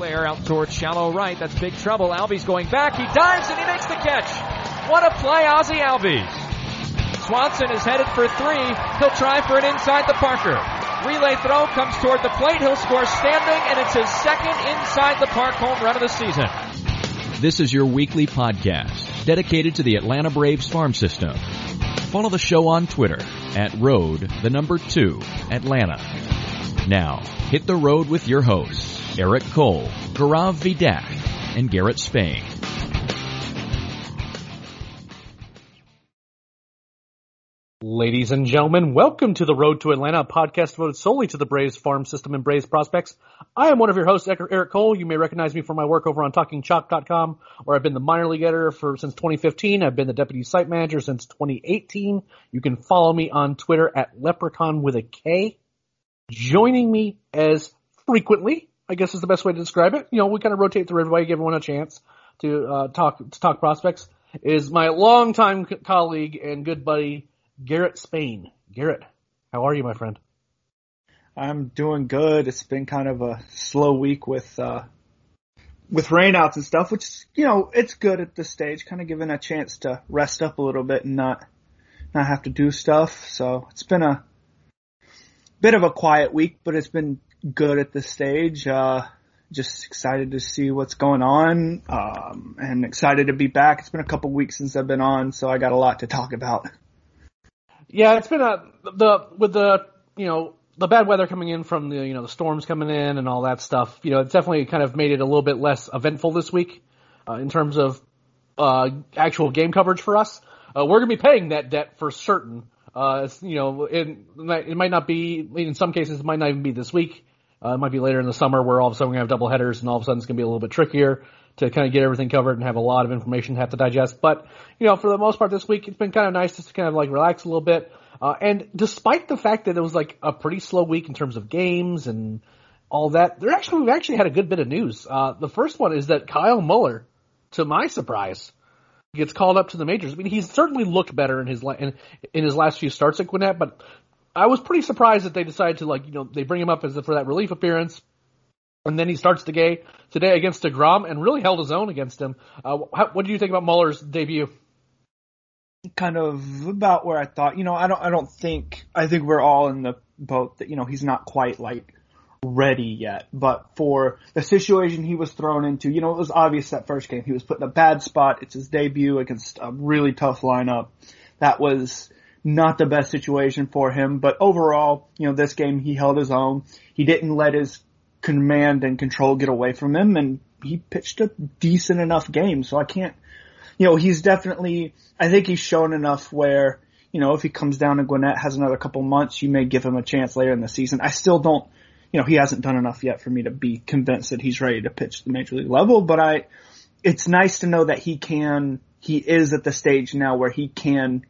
Flare out towards shallow right. That's big trouble. Albies going back. He dives and he makes the catch. What a play, Ozzie Albies. Swanson is headed for three. He'll try for an inside the Parker. Relay throw comes toward the plate. He'll score standing, and it's his second inside the park home run of the season. This is your weekly podcast dedicated to the Atlanta Braves farm system. Follow the show on Twitter at road the number two Atlanta. Now, hit the road with your hosts, Eric Cole, Gaurav Vidak, and Garrett Spain. Ladies and gentlemen, welcome to the Road to Atlanta, podcast devoted solely to the Braves farm system and Braves prospects. I am one of your hosts, Eric Cole. You may recognize me from my work over on TalkingChop.com, where I've been the minor league editor for since 2015. I've been the deputy site manager since 2018. You can follow me on Twitter at Leprechaun with a K. Joining me as frequently, I guess is the best way to describe it. You know, we kind of rotate through everybody, give everyone a chance to uh, talk to talk prospects. Is my longtime colleague and good buddy Garrett Spain. Garrett, how are you, my friend? I'm doing good. It's been kind of a slow week with uh with rainouts and stuff, which you know it's good at this stage, kind of giving a chance to rest up a little bit and not not have to do stuff. So it's been a bit of a quiet week, but it's been good at this stage. Uh, just excited to see what's going on, um, and excited to be back. It's been a couple weeks since I've been on, so I got a lot to talk about. Yeah, it's been a the with the you know the bad weather coming in from the you know the storms coming in and all that stuff. You know, it's definitely kind of made it a little bit less eventful this week uh, in terms of uh, actual game coverage for us. Uh, we're gonna be paying that debt for certain. Uh, you know, it, it might not be in some cases it might not even be this week. Uh, it might be later in the summer where all of a sudden we're gonna have double headers and all of a sudden it's gonna be a little bit trickier to kind of get everything covered and have a lot of information to have to digest. But, you know, for the most part this week, it's been kind of nice just to kind of like relax a little bit. Uh, and despite the fact that it was like a pretty slow week in terms of games and all that, there actually, we've actually had a good bit of news. Uh, the first one is that Kyle Muller, to my surprise, gets called up to the majors. I mean, he's certainly looked better in his, in, in his last few starts at Gwinnett, but I was pretty surprised that they decided to like, you know, they bring him up as for that relief appearance. And then he starts the today against DeGrom and really held his own against him. Uh, how, what do you think about Muller's debut? Kind of about where I thought. You know, I don't. I don't think. I think we're all in the boat that you know he's not quite like ready yet. But for the situation he was thrown into, you know, it was obvious that first game he was put in a bad spot. It's his debut against a really tough lineup. That was not the best situation for him. But overall, you know, this game he held his own. He didn't let his command and control get away from him and he pitched a decent enough game. So I can't, you know, he's definitely, I think he's shown enough where, you know, if he comes down to Gwinnett, has another couple months, you may give him a chance later in the season. I still don't, you know, he hasn't done enough yet for me to be convinced that he's ready to pitch the major league level, but I, it's nice to know that he can, he is at the stage now where he can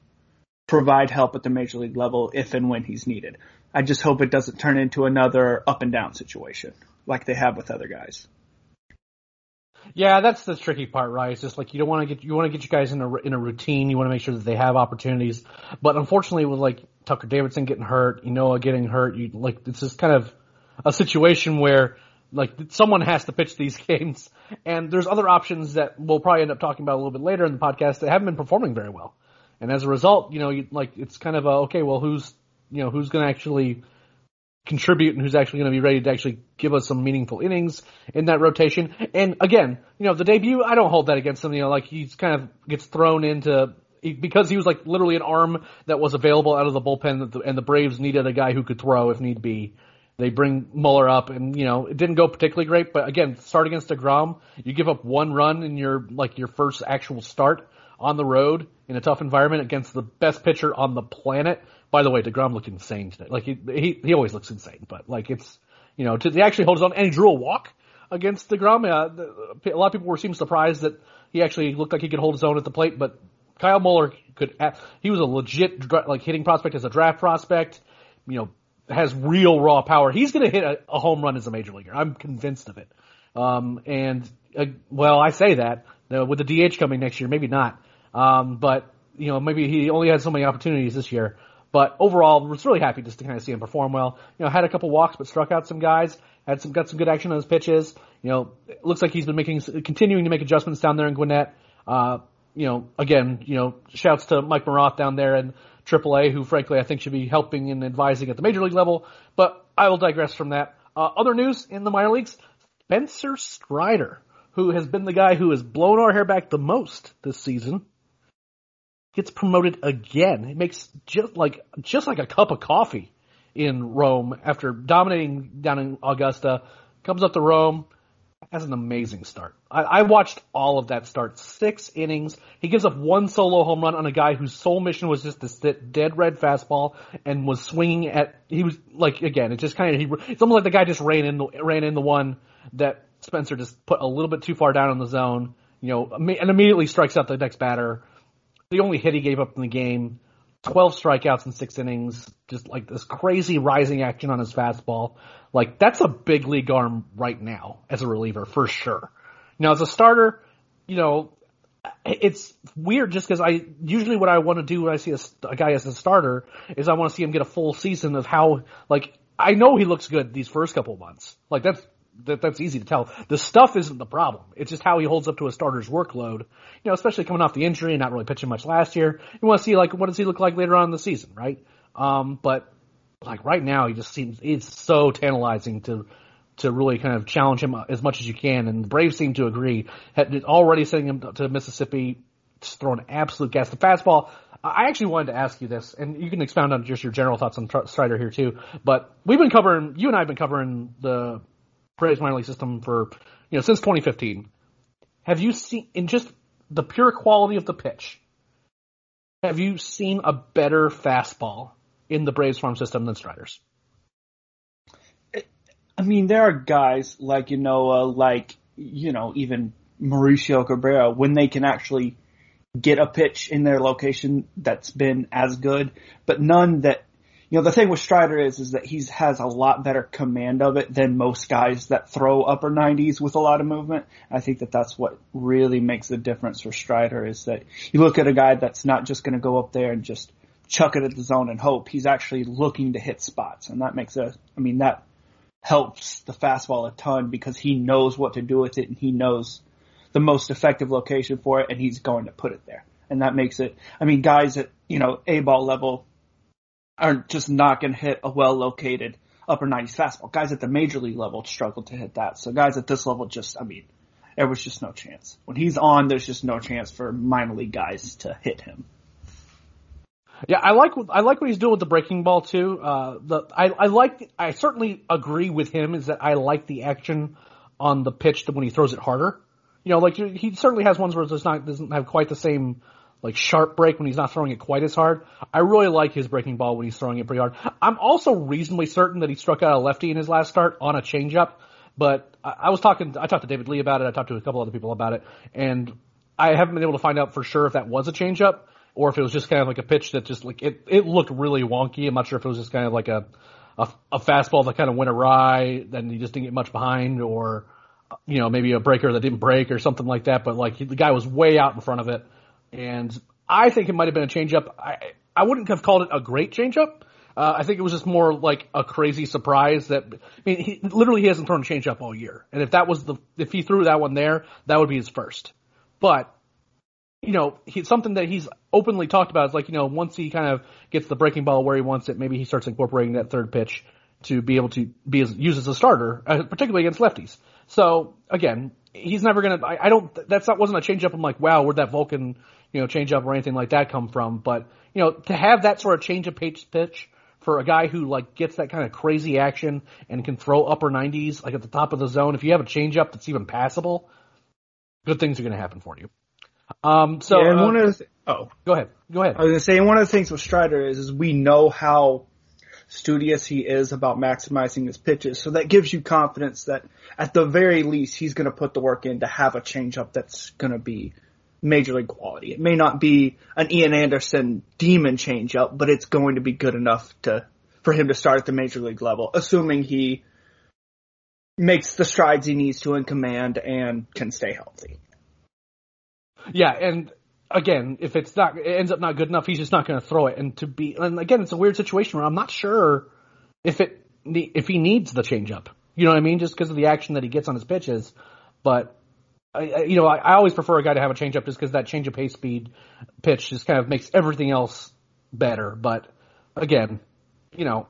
provide help at the major league level if and when he's needed. I just hope it doesn't turn into another up and down situation like they have with other guys. Yeah, that's the tricky part, right? It's just like you don't want to get you want to get you guys in a in a routine. You want to make sure that they have opportunities, but unfortunately, with like Tucker Davidson getting hurt, Ynoa getting hurt, you like it's just kind of a situation where like someone has to pitch these games, and there's other options that we'll probably end up talking about a little bit later in the podcast that haven't been performing very well, and as a result, you know, you, like it's kind of a okay, well, who's you know who's going to actually contribute and who's actually going to be ready to actually give us some meaningful innings in that rotation. And again, you know, the debut, I don't hold that against him. You know, like he's kind of gets thrown into because he was like literally an arm that was available out of the bullpen, and the Braves needed a guy who could throw if need be. They bring Muller up, and you know it didn't go particularly great. But again, start against Degrom, you give up one run in your like your first actual start on the road in a tough environment against the best pitcher on the planet. By the way, Degrom looked insane today. Like he he, he always looks insane, but like it's you know to, he actually holds on and he drew a walk against Degrom. Uh, a lot of people were seemed surprised that he actually looked like he could hold his own at the plate, but Kyle Muller could. He was a legit like hitting prospect as a draft prospect. You know, has real raw power. He's going to hit a, a, home run as a major leaguer. I'm convinced of it. Um, and uh, well, I say that with the DH coming next year, maybe not. Um, but you know, maybe he only had so many opportunities this year. But overall, was really happy just to kind of see him perform well. You know, had a couple walks, but struck out some guys. Had some got some good action on his pitches. You know, it looks like he's been making continuing to make adjustments down there in Gwinnett. Uh, you know, again, you know, shouts to Mike Maroth down there and AAA, who frankly I think should be helping and advising at the major league level. But I will digress from that. Uh, other news in the minor leagues: Spencer Strider, who has been the guy who has blown our hair back the most this season, gets promoted again. He makes just like just like a cup of coffee in Rome after dominating down in Augusta. Comes up to Rome, has an amazing start. I, I, watched all of that start. Six innings. He gives up one solo home run on a guy whose sole mission was just to sit dead red fastball and was swinging at. He was like again. It just kind of. He, it's almost like the guy just ran in the ran in the one that Spencer just put a little bit too far down in the zone. You know, and immediately strikes out the next batter. The only hit he gave up in the game. 12 strikeouts in six innings, just like this crazy rising action on his fastball. Like that's a big league arm right now as a reliever for sure. Now as a starter, you know, it's weird just because I usually what I want to do when I see a, a, guy as a starter is I want to see him get a full season of how like I know he looks good these first couple months. Like that's that, that's easy to tell. The stuff isn't the problem. It's just how he holds up to a starter's workload. You know, especially coming off the injury and not really pitching much last year. You want to see like what does he look like later on in the season, right? Um, but like right now, he just seems it's so tantalizing to to really kind of challenge him as much as you can. And the Braves seem to agree. Had already sending him to Mississippi, just throwing absolute gas. The fastball. I actually wanted to ask you this, and you can expound on just your general thoughts on Strider here too. But we've been covering, you and I have been covering the Braves minor league system for, you know, since 2015. Have you seen, in just the pure quality of the pitch, have you seen a better fastball in the Braves farm system than Strider's. I mean, there are guys like, you know, uh, like, you know, even Mauricio Cabrera, when they can actually get a pitch in their location that's been as good, but none that, you know, the thing with Strider is, is that he has a lot better command of it than most guys that throw upper 90s with a lot of movement. I think that that's what really makes the difference for Strider is that you look at a guy that's not just going to go up there and just chuck it at the zone and hope. He's actually looking to hit spots, and that makes a. I mean, that helps the fastball a ton because he knows what to do with it and he knows the most effective location for it, and he's going to put it there. And that makes it. I mean, guys at you know a ball level are just not going to hit a well located upper 90s fastball. Guys at the major league level struggle to hit that. So guys at this level just, I mean, there was just no chance. When he's on, there's just no chance for minor league guys to hit him. Yeah, I like I like what he's doing with the breaking ball too. Uh, the I I like I certainly agree with him is that I like the action on the pitch when he throws it harder. You know, like he certainly has ones where it's not doesn't have quite the same like sharp break when he's not throwing it quite as hard. I really like his breaking ball when he's throwing it pretty hard. I'm also reasonably certain that he struck out a lefty in his last start on a changeup. But I, I was talking, I talked to David Lee about it. I talked to a couple other people about it, and I haven't been able to find out for sure if that was a changeup or if it was just kind of like a pitch that just like it it looked really wonky. I'm not sure if it was just kind of like a a, a fastball that kind of went awry, then he just didn't get much behind, or you know maybe a breaker that didn't break or something like that. But like the guy was way out in front of it, and I think it might have been a changeup. I I wouldn't have called it a great changeup. Uh, I think it was just more like a crazy surprise that I mean, he literally he hasn't thrown a changeup all year, and if that was the if he threw that one there, that would be his first. But you know, he, something that he's openly talked about is like, you know, once he kind of gets the breaking ball where he wants it, maybe he starts incorporating that third pitch to be able to be as, used as a starter, uh, particularly against lefties. So again, he's never gonna. I, I don't. That's not wasn't a changeup. I'm like, wow, where'd that Vulcan, you know, changeup or anything like that come from? But you know, to have that sort of change of pitch pitch for a guy who like gets that kind of crazy action and can throw upper 90s like at the top of the zone, if you have a changeup that's even passable, good things are going to happen for you. Um, so yeah, and uh, one of the th- oh, go ahead, go ahead. I was gonna say, one of the things with Strider is, is we know how studious he is about maximizing his pitches, so that gives you confidence that at the very least he's gonna put the work in to have a changeup that's gonna be major league quality. It may not be an Ian Anderson demon changeup, but it's going to be good enough to for him to start at the major league level, assuming he makes the strides he needs to in command and can stay healthy. Yeah, and again, if it's not, it ends up not good enough, he's just not going to throw it. And to be, and again, it's a weird situation where I'm not sure if it, if he needs the changeup. You know what I mean? Just because of the action that he gets on his pitches. But, I, you know, I, I always prefer a guy to have a changeup just because that change of pace speed pitch just kind of makes everything else better. But again, you know,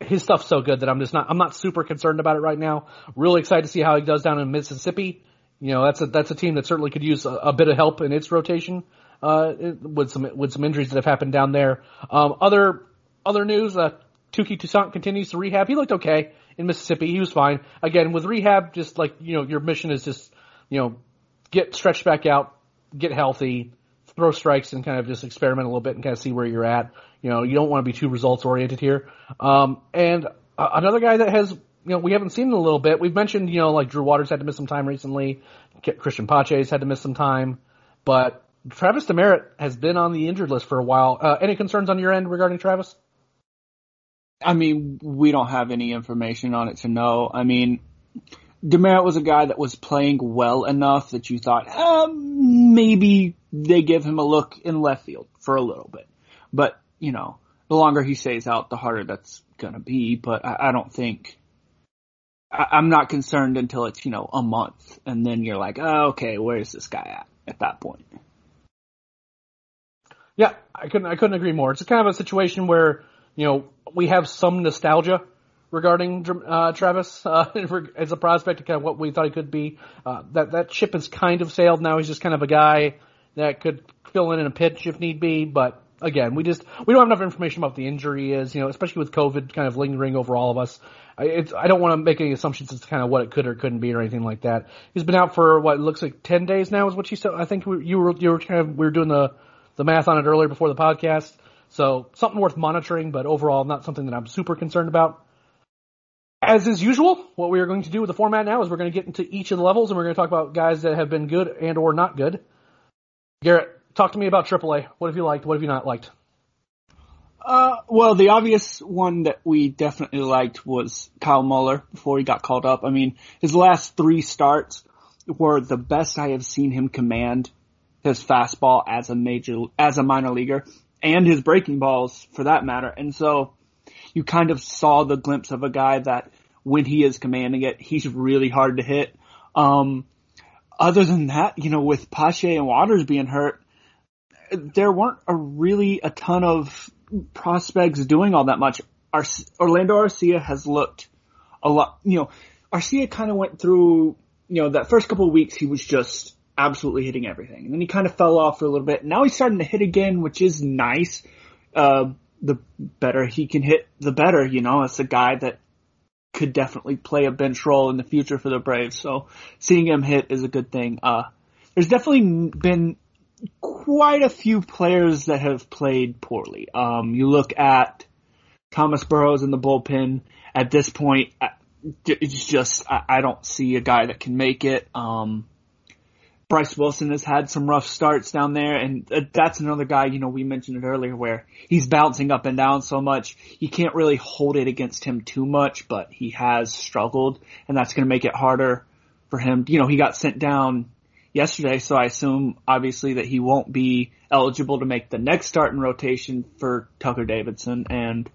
his stuff's so good that I'm just not, I'm not super concerned about it right now. Really excited to see how he does down in Mississippi you know, that's a that's a team that certainly could use a, a bit of help in its rotation uh, with some with some injuries that have happened down there. Um, other other news: uh, Touki Toussaint continues to rehab. He looked okay in Mississippi. He was fine. Again, with rehab, just like you know, your mission is just you know get stretched back out, get healthy, throw strikes, and kind of just experiment a little bit and kind of see where you're at. You know, you don't want to be too results oriented here. Um, and uh, another guy that has you know, we haven't seen in a little bit. We've mentioned, you know, like Drew Waters had to miss some time recently. Cristian Pache's had to miss some time. But Travis Demeritte has been on the injured list for a while. Uh, any concerns on your end regarding Travis? I mean, we don't have any information on it to know. I mean, Demeritte was a guy that was playing well enough that you thought, um, maybe they give him a look in left field for a little bit. But, you know, the longer he stays out, the harder that's gonna be. But I, I don't think I, am not concerned until it's, you know, a month. And then you're like, oh, okay, where's this guy at at that point? Yeah, I couldn't, I couldn't agree more. It's kind of a situation where, you know, we have some nostalgia regarding uh, Travis uh, as a prospect, kind of what we thought he could be. Uh, that that ship has kind of sailed now. He's just kind of a guy that could fill in in a pitch if need be. But again, we just we don't have enough information about the injury is, you know, especially with COVID kind of lingering over all of us. I, I don't want to make any assumptions as to kind of what it could or couldn't be or anything like that. He's been out for what looks like ten days now, is what you said. I think you were you were kind of we were doing the the math on it earlier before the podcast. So something worth monitoring, but overall not something that I'm super concerned about. As is usual, what we are going to do with the format now is we're going to get into each of the levels and we're going to talk about guys that have been good and or not good. Garrett, talk to me about AAA. What have you liked? What have you not liked? Uh, well, the obvious one that we definitely liked was Kyle Muller before he got called up. I mean, his last three starts were the best I have seen him command his fastball as a major, as a minor leaguer and his breaking balls for that matter. And so you kind of saw the glimpse of a guy that when he is commanding it, he's really hard to hit. Um, other than that, you know, with Pache and Waters being hurt, there weren't a really a ton of prospects doing all that much. Ar- Orlando Arcia has looked a lot, you know, Arcia kind of went through, you know, that first couple of weeks he was just absolutely hitting everything. And then he kind of fell off for a little bit. Now he's starting to hit again, which is nice. Uh, the better he can hit, the better, you know, it's a guy that could definitely play a bench role in the future for the Braves. So seeing him hit is a good thing. Uh, there's definitely been quite a few players that have played poorly. Um, you look at Thomas Burrows in the bullpen. At this point, it's just I, don't see a guy that can make it. Um, Bryce Wilson has had some rough starts down there, and that's another guy. You know, we mentioned it earlier where he's bouncing up and down so much. You can't really hold it against him too much, but he has struggled, and that's going to make it harder for him. You know, he got sent down yesterday, so I assume obviously that he won't be eligible to make the next start in rotation for Tucker Davidson. And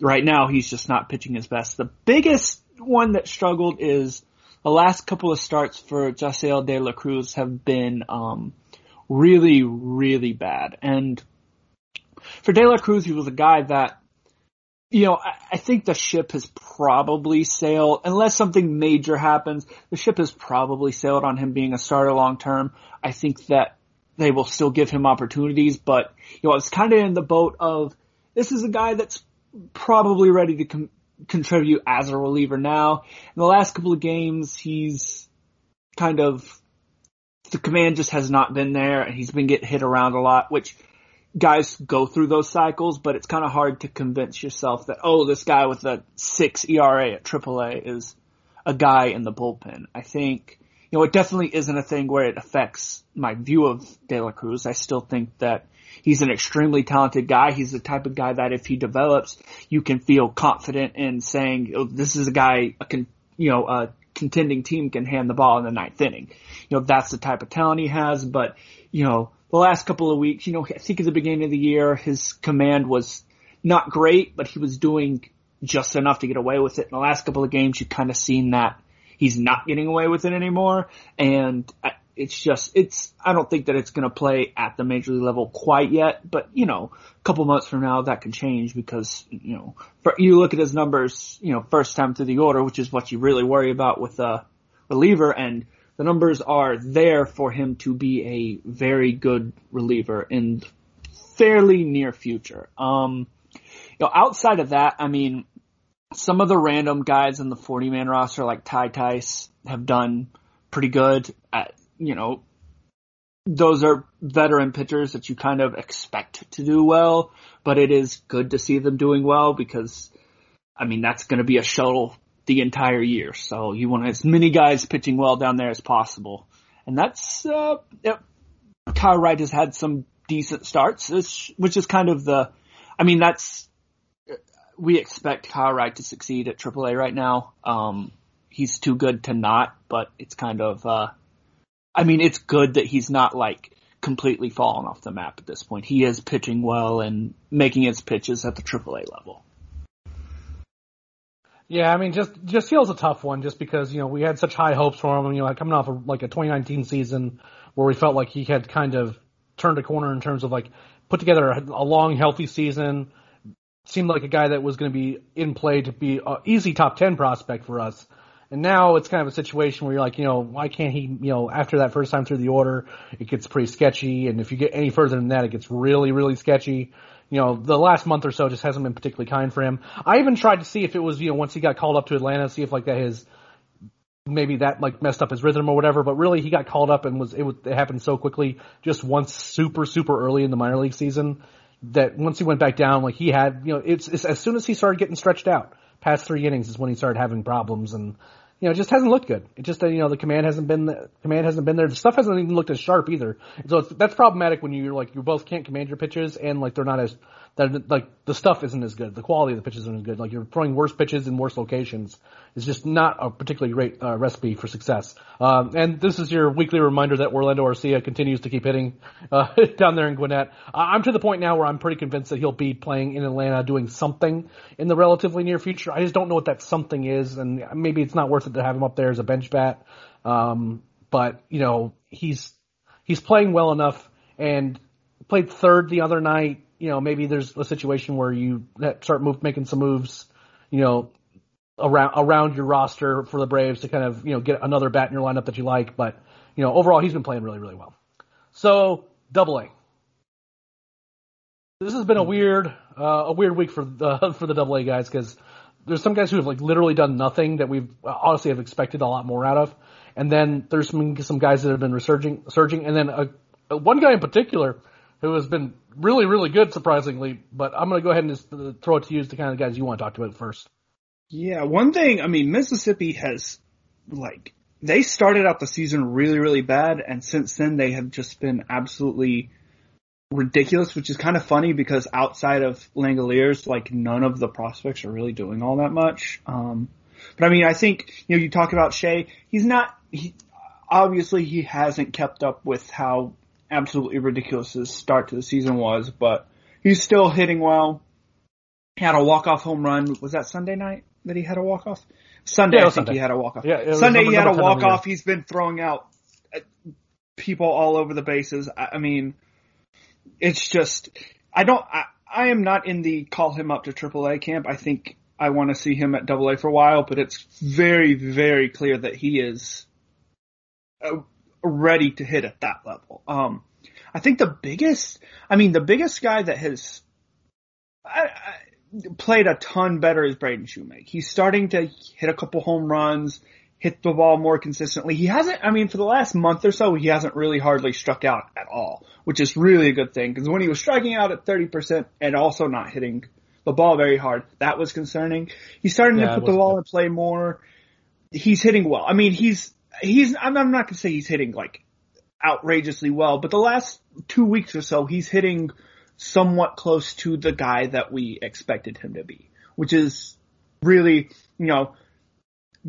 right now he's just not pitching his best. The biggest one that struggled is the last couple of starts for Jasseel De La Cruz have been um, really, really bad. And for De La Cruz, he was a guy that you know, I, I think the ship has probably sailed, unless something major happens, the ship has probably sailed on him being a starter long term. I think that they will still give him opportunities, but, you know, it's kind of in the boat of, this is a guy that's probably ready to com- contribute as a reliever now. In the last couple of games, he's kind of, the command just has not been there and he's been getting hit around a lot, which guys go through those cycles, but it's kind of hard to convince yourself that, oh, this guy with a six ERA at AAA is a guy in the bullpen. I think, you know, it definitely isn't a thing where it affects my view of De La Cruz. I still think that he's an extremely talented guy. He's the type of guy that if he develops, you can feel confident in saying, oh, this is a guy, a con, you know, a contending team can hand the ball in the ninth inning. You know, that's the type of talent he has, but, you know, the last couple of weeks, you know, I think at the beginning of the year, his command was not great, but he was doing just enough to get away with it. In the last couple of games, you've kind of seen that he's not getting away with it anymore. And it's just, it's, I don't think that it's going to play at the major league level quite yet, but you know, a couple months from now that can change because, you know, for, you look at his numbers, you know, first time through the order, which is what you really worry about with a reliever and the numbers are there for him to be a very good reliever in fairly near future. Um, you know, outside of that, I mean, some of the random guys in the 40 man roster like Ty Tice have done pretty good at, you know, those are veteran pitchers that you kind of expect to do well, but it is good to see them doing well because, I mean, that's going to be a shuttle the entire year. So you want as many guys pitching well down there as possible. And that's, uh, yep. Kyle Wright has had some decent starts, which is kind of the, I mean, that's, we expect Kyle Wright to succeed at AAA right now. Um, he's too good to not, but it's kind of, uh, I mean, it's good that he's not like completely fallen off the map at this point. He is pitching well and making his pitches at the AAA level. Yeah, I mean, just just feels a tough one, just because you know we had such high hopes for him. You know, like coming off of like a 2019 season where we felt like he had kind of turned a corner in terms of like put together a, a long, healthy season. Seemed like a guy that was going to be in play to be an easy top 10 prospect for us. And now it's kind of a situation where you're like, you know, why can't he, you know, after that first time through the order, it gets pretty sketchy. And if you get any further than that, it gets really, really sketchy you know, the last month or so just hasn't been particularly kind for him. I even tried to see if it was, you know, once he got called up to Atlanta, see if like that his maybe that like messed up his rhythm or whatever. But really, he got called up and was it, was, it happened so quickly, just once super super early in the minor league season that once he went back down, like he had, you know, it's, it's as soon as he started getting stretched out, past three innings is when he started having problems and you know, it just hasn't looked good. It just, uh, you know, the command hasn't been, the command hasn't been there. The stuff hasn't even looked as sharp either. So it's, that's problematic when you're like, you both can't command your pitches and like they're not as, that like the stuff isn't as good. The quality of the pitches isn't as good. Like you're throwing worse pitches in worse locations. It's just not a particularly great uh, recipe for success. Um, and this is your weekly reminder that Orlando Arcia continues to keep hitting uh, down there in Gwinnett. I'm to the point now where I'm pretty convinced that he'll be playing in Atlanta, doing something in the relatively near future. I just don't know what that something is, and maybe it's not worth it to have him up there as a bench bat. Um, but you know he's he's playing well enough and played third the other night you know, maybe there's a situation where you start move, making some moves, you know, around around your roster for the Braves to kind of you know get another bat in your lineup that you like. But you know, overall, he's been playing really really well. So Double A. This has been a weird uh, a weird week for the for the Double A guys because there's some guys who have like literally done nothing that we've honestly have expected a lot more out of, and then there's some some guys that have been resurging surging, and then a, one guy in particular who has been really, really good, surprisingly. But I'm going to go ahead and just throw it to you as the kind of guys you want to talk to about first. Yeah, one thing, I mean, Mississippi has, like, they started out the season really, really bad, and since then they have just been absolutely ridiculous, which is kind of funny because outside of Langeliers, like, none of the prospects are really doing all that much. Um, but I mean, I think, you know, you talk about Shea, he's not, he, obviously he hasn't kept up with how absolutely ridiculous his start to the season was, but he's still hitting well. He had a walk-off home run. Was that Sunday night that he had a walk-off? Sunday, yeah, I think Sunday. he had a walk-off. Yeah, Sunday he had a walk-off. He's been throwing out uh, people all over the bases. I, I mean, it's just, I don't, I, I am not in the call him up to AAA camp. I think I want to see him at AA for a while, but it's very, very clear that he is ready to hit at that level. Um, I think the biggest, I mean, the biggest guy that has I, I, played a ton better is Braden Shewmake. He's starting to hit a couple home runs, hit the ball more consistently. He hasn't, I mean, for the last month or so, he hasn't really hardly struck out at all, which is really a good thing because when he was striking out at 30% and also not hitting the ball very hard, that was concerning. He's starting yeah, to put the ball good. in play more. He's hitting well. I mean, he's, he's, I'm, I'm not gonna say he's hitting like outrageously well, but the last two weeks or so, he's hitting somewhat close to the guy that we expected him to be, which is really, you know,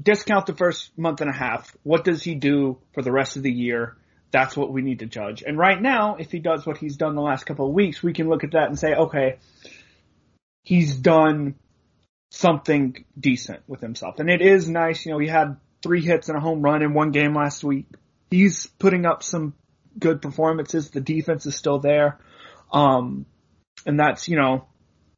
discount the first month and a half. What does he do for the rest of the year? That's what we need to judge. And right now, if he does what he's done the last couple of weeks, we can look at that and say, okay, he's done something decent with himself. And it is nice, you know, he had three hits and a home run in one game last week he's putting up some good performances. The defense is still there. Um, and that's, you know,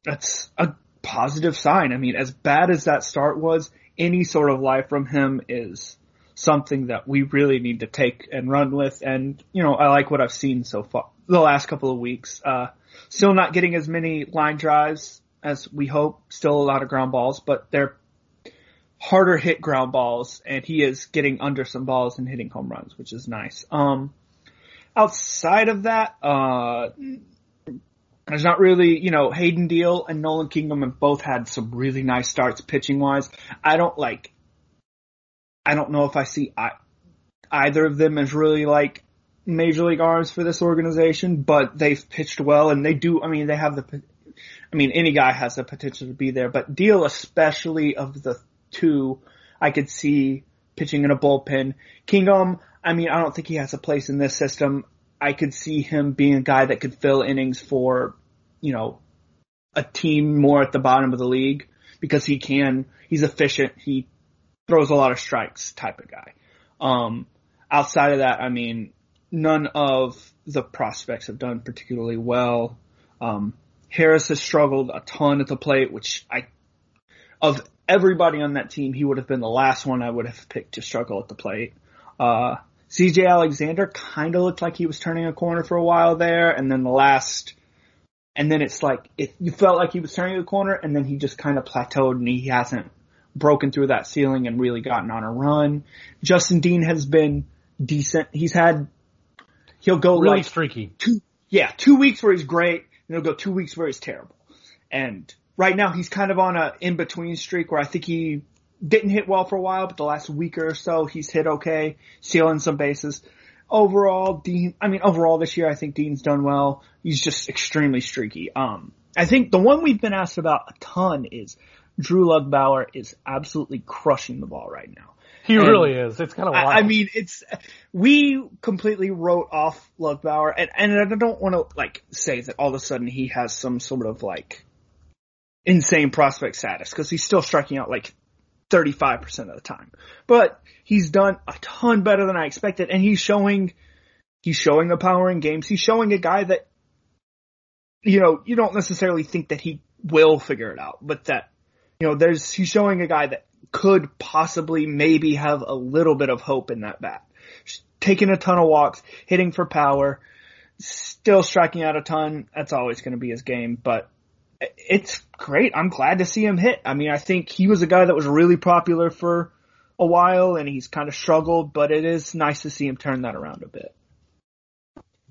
that's a positive sign. I mean, as bad as that start was, any sort of life from him is something that we really need to take and run with. And, you know, I like what I've seen so far the last couple of weeks. Uh, still not getting as many line drives as we hope. Still a lot of ground balls, but they're harder hit ground balls, and he is getting under some balls and hitting home runs, which is nice. Um, outside of that, uh, there's not really, you know, Hayden Deal and Nolan Kingham have both had some really nice starts pitching wise. I don't like, I don't know if I see I, either of them as really like major league arms for this organization, but they've pitched well and they do, I mean, they have the, I mean, any guy has the potential to be there, but Deal especially of the two, I could see pitching in a bullpen. Kingham, I mean, I don't think he has a place in this system. I could see him being a guy that could fill innings for, you know, a team more at the bottom of the league because he can, he's efficient, he throws a lot of strikes type of guy. Um, outside of that, I mean, none of the prospects have done particularly well. Um, Harris has struggled a ton at the plate, which I, of everybody on that team, he would have been the last one I would have picked to struggle at the plate. Uh, CJ Alexander kind of looked like he was turning a corner for a while there, and then the last, and then it's like, it, you felt like he was turning a corner, and then he just kind of plateaued and he hasn't broken through that ceiling and really gotten on a run. Justin Dean has been decent. He's had, he'll go really like streaky. Two, yeah, two weeks where he's great, and he'll go two weeks where he's terrible. And right now he's kind of on a in between streak where I think he didn't hit well for a while, but the last week or so he's hit okay, stealing some bases. Overall, Dean, I mean, overall this year I think Dean's done well. He's just extremely streaky. Um, I think the one we've been asked about a ton is Drew Lugbauer is absolutely crushing the ball right now. He and really is. It's kind of wild. I, I, mean, it's we completely wrote off Lugbauer, and and I don't want to like say that all of a sudden he has some sort of like insane prospect status because he's still striking out like 35% of the time. But he's done a ton better than I expected and he's showing, he's showing the power in games. He's showing a guy that, you know, you don't necessarily think that he will figure it out, but that, you know, there's, he's showing a guy that could possibly maybe have a little bit of hope in that bat. Taking a ton of walks, hitting for power, still striking out a ton. That's always going to be his game, but it's great. I'm glad to see him hit. I mean, I think he was a guy that was really popular for a while and he's kind of struggled, but it is nice to see him turn that around a bit.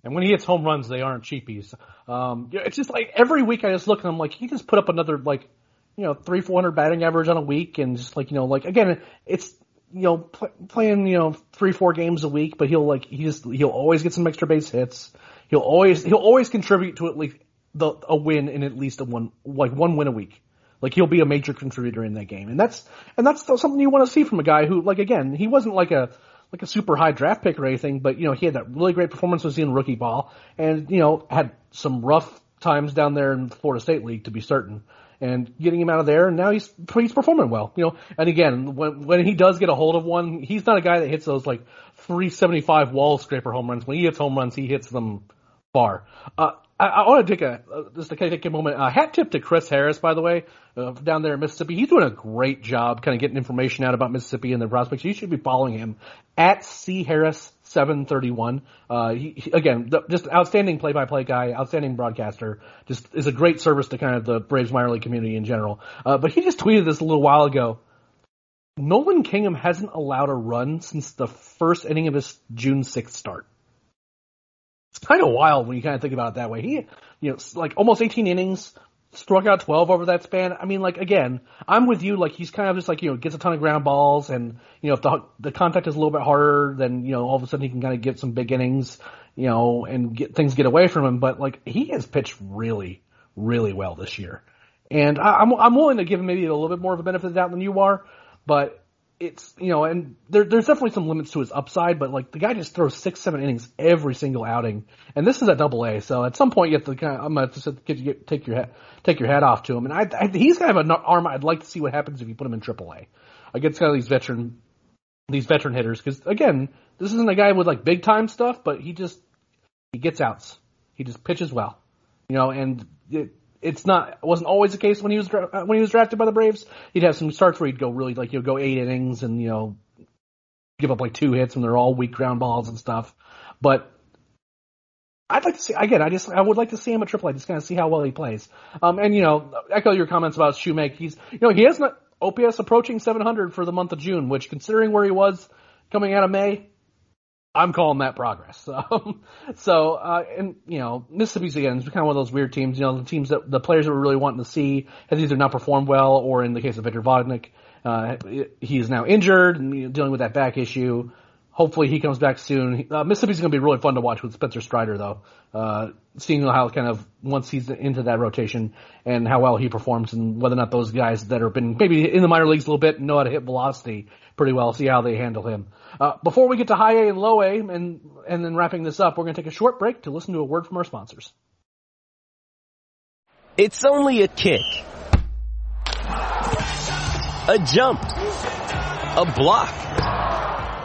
And when he hits home runs, they aren't cheapies. Um, it's just like every week I just look and I'm like, he just put up another like, you know, three, four hundred batting average on a week, and just like you know, like again, it's you know pl- playing you know three, four games a week, but he'll like he just he'll always get some extra base hits. He'll always he'll always contribute to at least the a win in at least a one like one win a week. Like he'll be a major contributor in that game, and that's and that's something you want to see from a guy who, like again, he wasn't like a like a super high draft pick or anything, but you know he had that really great performance was in rookie ball, and you know had some rough times down there in the Florida State League to be certain, and getting him out of there, and now he's he's performing well, you know. And again, when when he does get a hold of one, he's not a guy that hits those like 375 wall scraper home runs. When he hits home runs, he hits them far. Uh, I, I want to take a uh, just to take a moment. Uh, hat tip to Chris Harris, by the way, uh, down there in Mississippi. He's doing a great job, kind of getting information out about Mississippi and their prospects. You should be following him at C Harris seven thirty one. Uh, he, he, again, the, just outstanding play by play guy, outstanding broadcaster. Just is a great service to kind of the Braves minor league community in general. Uh, but he just tweeted this a little while ago. Nolan Kingham hasn't allowed a run since the first inning of his June 6th start. It's kind of wild when you kind of think about it that way. He, you know, like almost 18 innings, struck out 12 over that span. I mean, like again, I'm with you. Like he's kind of just like you know gets a ton of ground balls, and you know if the the contact is a little bit harder, then you know all of a sudden he can kind of get some big innings, you know, and get things get away from him. But like he has pitched really, really well this year, and I, I'm I'm willing to give him maybe a little bit more of a benefit of the doubt than you are, but it's you know, and there, there's definitely some limits to his upside, but like the guy just throws six, seven innings every single outing, and this is at Double A, so at some point you have to kind of, I'm gonna to get, get, take your hat, take your hat off to him, and I, I he's kind of an arm I'd like to see what happens if you put him in Triple A against kind of these veteran, these veteran hitters, because again, this isn't a guy with like big time stuff, but he just he gets outs, he just pitches well, you know, and it, it's not wasn't always the case when he was uh, when he was drafted by the Braves. He'd have some starts where he'd go really like he'll go eight innings and you know give up like two hits and they're all weak ground balls and stuff. But I'd like to see again. I just I would like to see him at AAA just kind of see how well he plays. Um, and you know, echo your comments about Shewmake. He's you know he has not OPS approaching 700 for the month of June, which considering where he was coming out of May, I'm calling that progress. Um, so, uh, and you know, Mississippi's again is kind of one of those weird teams. You know, the teams that the players that we're really wanting to see has either not performed well, or in the case of Victor Vodnik, uh, he is now injured and dealing with that back issue. Hopefully, he comes back soon. Uh, Mississippi's going to be really fun to watch with Spencer Strider, though. Uh, seeing how kind of once he's into that rotation and how well he performs, and whether or not those guys that have been maybe in the minor leagues a little bit know how to hit velocity pretty well. See how they handle him. Uh, before we get to high A and low A, and and then wrapping this up, we're going to take a short break to listen to a word from our sponsors. It's only a kick, a jump, a block.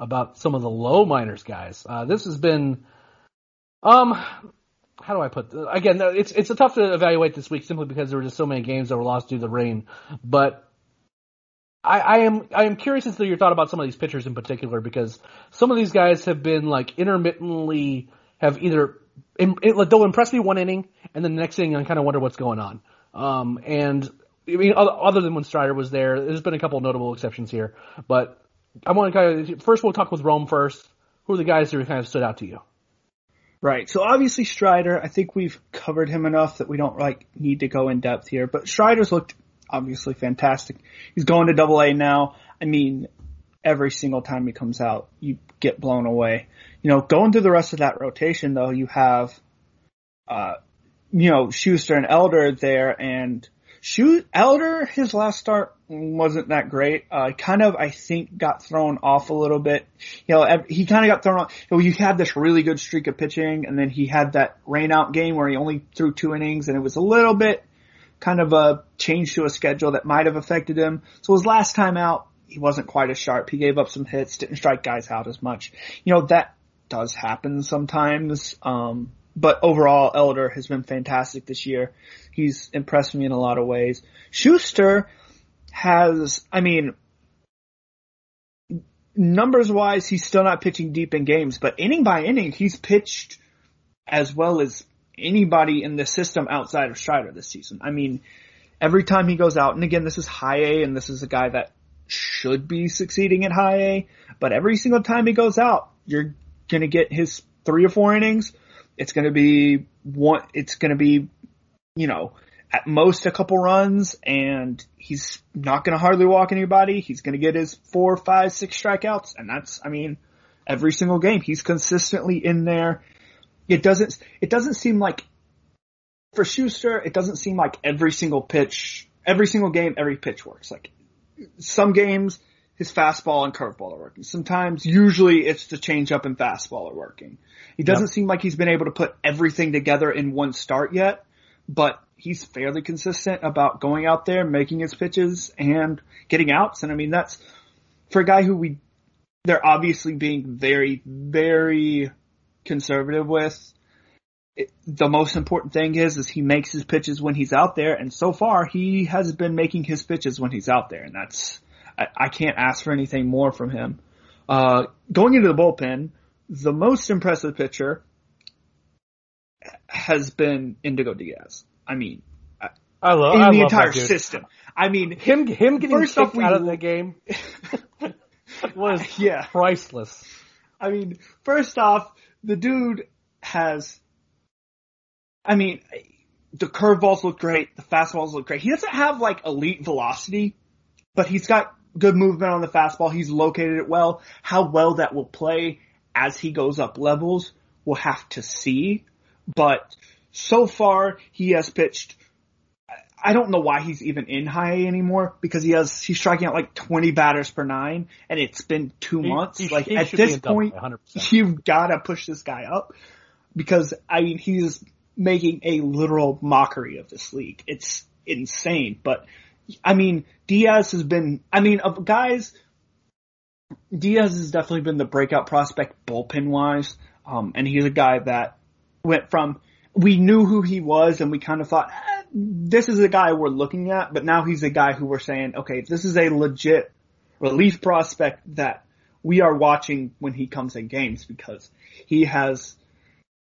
about some of the low minors, guys. Uh, this has been, um, how do I put this? again? It's it's a tough to evaluate this week simply because there were just so many games that were lost due to the rain. But I, I am I am curious as to your thought about some of these pitchers in particular because some of these guys have been like intermittently have either they'll impress me one inning and then the next thing I kind of wonder what's going on. Um, and I mean, other than when Strider was there, there's been a couple notable exceptions here. But I want to kind of first we'll talk with Rome first. Who are the guys that kind of stood out to you? Right. So obviously Strider, I think we've covered him enough that we don't like need to go in depth here. But Strider's looked obviously fantastic. He's going to Double A now. I mean, every single time he comes out, you get blown away. You know, going through the rest of that rotation though, you have, uh, you know, Shuster and Elder there and Shoot, Elder, his last start wasn't that great. Uh, kind of, I think, got thrown off a little bit. You know, he kind of got thrown off. You know, you had this really good streak of pitching, and then he had that rain out game where he only threw two innings, and it was a little bit kind of a change to a schedule that might have affected him. So his last time out, he wasn't quite as sharp. He gave up some hits, didn't strike guys out as much. You know, that does happen sometimes. Um, but overall, Elder has been fantastic this year. He's impressed me in a lot of ways. Shuster has, I mean, numbers wise, he's still not pitching deep in games, but inning by inning, he's pitched as well as anybody in the system outside of Strider this season. I mean, every time he goes out, and again, this is high A, and this is a guy that should be succeeding at high A, but every single time he goes out, you're gonna get his three or four innings. It's gonna be one, it's gonna be, you know, at most a couple runs, and he's not gonna hardly walk anybody. He's gonna get his four, five, six strikeouts, and that's, I mean, every single game. He's consistently in there. It doesn't, it doesn't seem like for Shuster, it doesn't seem like every single pitch, every single game, every pitch works. Like some games, his fastball and curveball are working. Sometimes, usually it's the changeup and fastball are working. He doesn't yep. seem like he's been able to put everything together in one start yet, but he's fairly consistent about going out there, making his pitches and getting outs. And I mean, that's for a guy who we, they're obviously being very, very conservative with the most important thing is, is he makes his pitches when he's out there. And so far he has been making his pitches when he's out there. And that's, I, I can't ask for anything more from him. Uh, going into the bullpen, the most impressive pitcher has been Indigo Diaz. I mean, I love in I the love entire system. I mean, him him getting first kicked off, out of the game was yeah priceless. I mean, first off, the dude has I mean, the curveballs look great. The fastballs look great. He doesn't have like elite velocity, but he's got good movement on the fastball. He's located it well. How well that will play as he goes up levels, we'll have to see. But so far, he has pitched. I don't know why he's even in high A anymore because he has he's striking out like 20 batters per nine, and it's been two He- months. he- like he at this double point, you've got to push this guy up because I mean he's making a literal mockery of this league. It's insane. But I mean Diaz has been. I mean of guys. Diaz has definitely been the breakout prospect bullpen wise, um, and he's a guy that went from we knew who he was and we kind of thought eh, this is a guy we're looking at, but now he's a guy who we're saying, okay, this is a legit relief prospect that we are watching when he comes in games because he has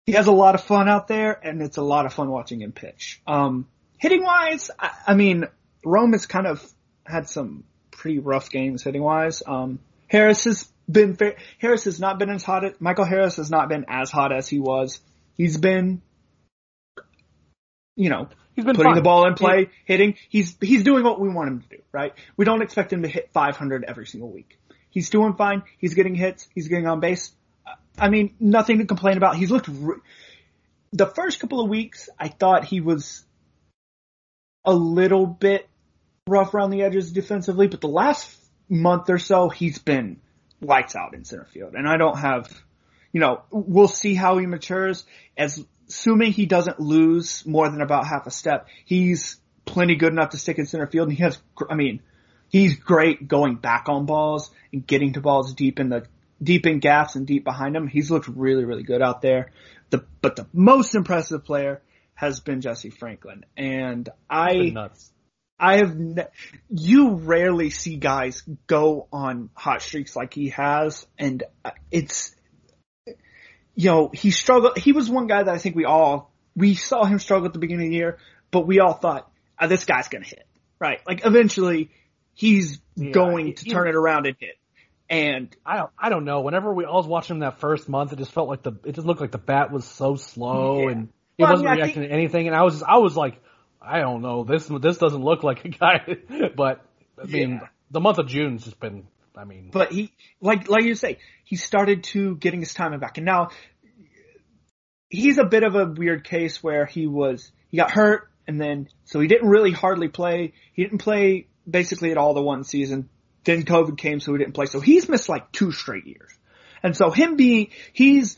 he has a lot of fun out there and it's a lot of fun watching him pitch. Um, hitting wise, I, I mean, Rome has kind of had some pretty rough games hitting wise. Um, Harris has been Harris has not been as hot. As, Michael Harris has not been as hot as he was. He's been, you know, He's been putting the ball in play, hitting. He's he's doing what we want him to do, right? We don't expect him to hit 500 every single week. He's doing fine. He's getting hits. He's getting on base. I mean, nothing to complain about. He's looked. Re- the first couple of weeks, I thought he was a little bit rough around the edges defensively, but the last month or so, he's been lights out in center field. And I don't have, you know, we'll see how he matures. As assuming he doesn't lose more than about half a step, he's plenty good enough to stick in center field. And he has, I mean, he's great going back on balls and getting to balls deep in the deep in gaps and deep behind him. He's looked really, really good out there. The but the most impressive player has been Jesse Franklin, and I nuts. I have ne- you rarely see guys go on hot streaks like he has, and uh, it's you know he struggled. He was one guy that I think we all we saw him struggle at the beginning of the year, but we all thought oh, this guy's gonna hit right. Like eventually he's Yeah, going he- to turn it around and hit. And I don't, I don't know. Whenever we all was watching him that first month, it just felt like the it just looked like the bat was so slow Yeah. and he Well, wasn't mean, I reacting to anything. And I was just, I was like, I don't know. This this doesn't look like a guy. but I mean, Yeah. the month of June's just been. I mean, But he, like, like you say, he started to getting his timing back. And now, he's a bit of a weird case where he was, he got hurt and then, so he didn't really hardly play. He didn't play basically at all the one season. Then COVID came, so he didn't play. So he's missed like two straight years. And so him being, he's,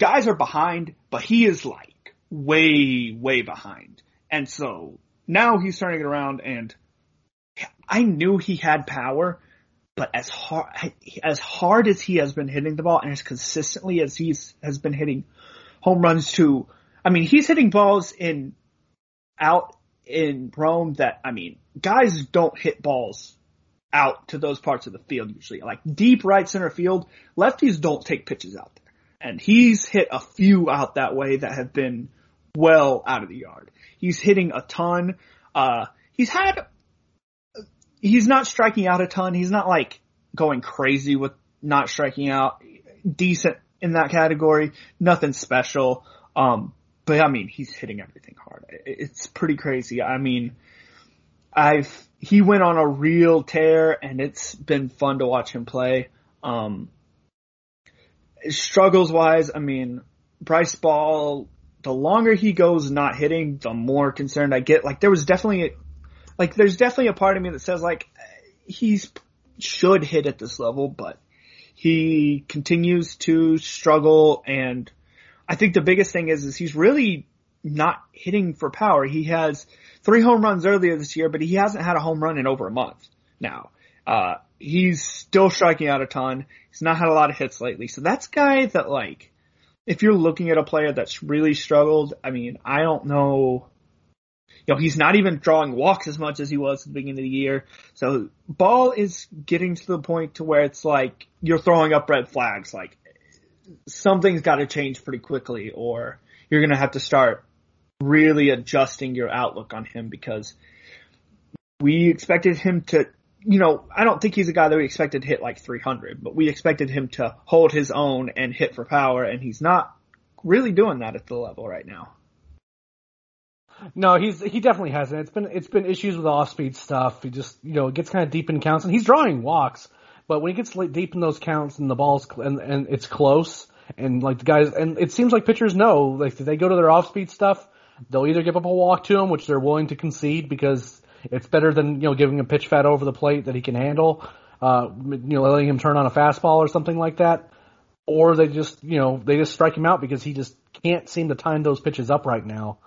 guys are behind, but he is like way, way behind. And so now he's turning it around and I knew he had power, but as hard as hard as he has been hitting the ball and as consistently as he's has been hitting home runs to I mean he's hitting balls in out in Rome that I mean guys don't hit balls out to those parts of the field usually. Like deep right center field lefties don't take pitches out there. And he's hit a few out that way that have been well out of the yard he's hitting a ton Uh, he's had, he's not striking out a ton. He's not like going crazy with not striking out. Decent in that category. Nothing special. Um, but I mean, he's hitting everything hard. It's pretty crazy. I mean, I've, he went on a real tear and it's been fun to watch him play. Um, struggles wise, I mean, Bryce Ball, the longer he goes not hitting, the more concerned I get. Like there was definitely, like there's definitely a part of me that says like, he's should hit at this level, but he continues to struggle and I think the biggest thing is, is he's really not hitting for power. He has three home runs earlier this year, but he hasn't had a home run in over a month now. Uh, he's still striking out a ton. He's not had a lot of hits lately. So that's guy that like, if you're looking at a player that's really struggled, I mean, I don't know. You know, he's not even drawing walks as much as he was at the beginning of the year. So ball is getting to the point to where it's like you're throwing up red flags. Like something's got to change pretty quickly or you're going to have to start really adjusting your outlook on him because we expected him to, you know, I don't think he's a guy that we expected to hit like 300, but we expected him to hold his own and hit for power and he's not really doing that at the level right now. No, he's he definitely hasn't. It's been it's been issues with off speed stuff. He just you know it gets kind of deep in counts and he's drawing walks, but when he gets deep in those counts and the ball's and and it's close and like the guys and it seems like pitchers know like if they go to their off speed stuff, they'll either give up a walk to him, which they're willing to concede because it's better than you know giving a pitch fat over the plate that he can handle, uh, you know letting him turn on a fastball or something like that, or they just you know they just strike him out because he just can't seem to time those pitches up right now.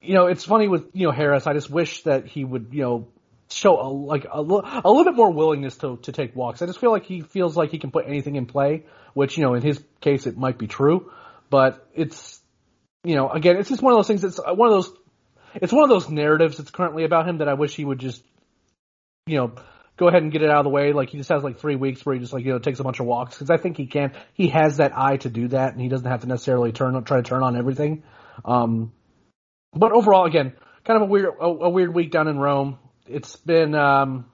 You know, it's funny with you know Harris. I just wish that he would you know show a, like a, a little bit more willingness to to take walks. I just feel like he feels like he can put anything in play, which you know in his case it might be true, but it's you know again it's just one of those things. It's one of those it's one of those narratives that's currently about him that I wish he would just you know go ahead and get it out of the way. Like he just has like three weeks where he just like you know takes a bunch of walks because I think he can. He has that eye to do that, and he doesn't have to necessarily turn on try to turn on everything. Um, but overall, again, kind of a weird a, a weird week down in Rome it's been um,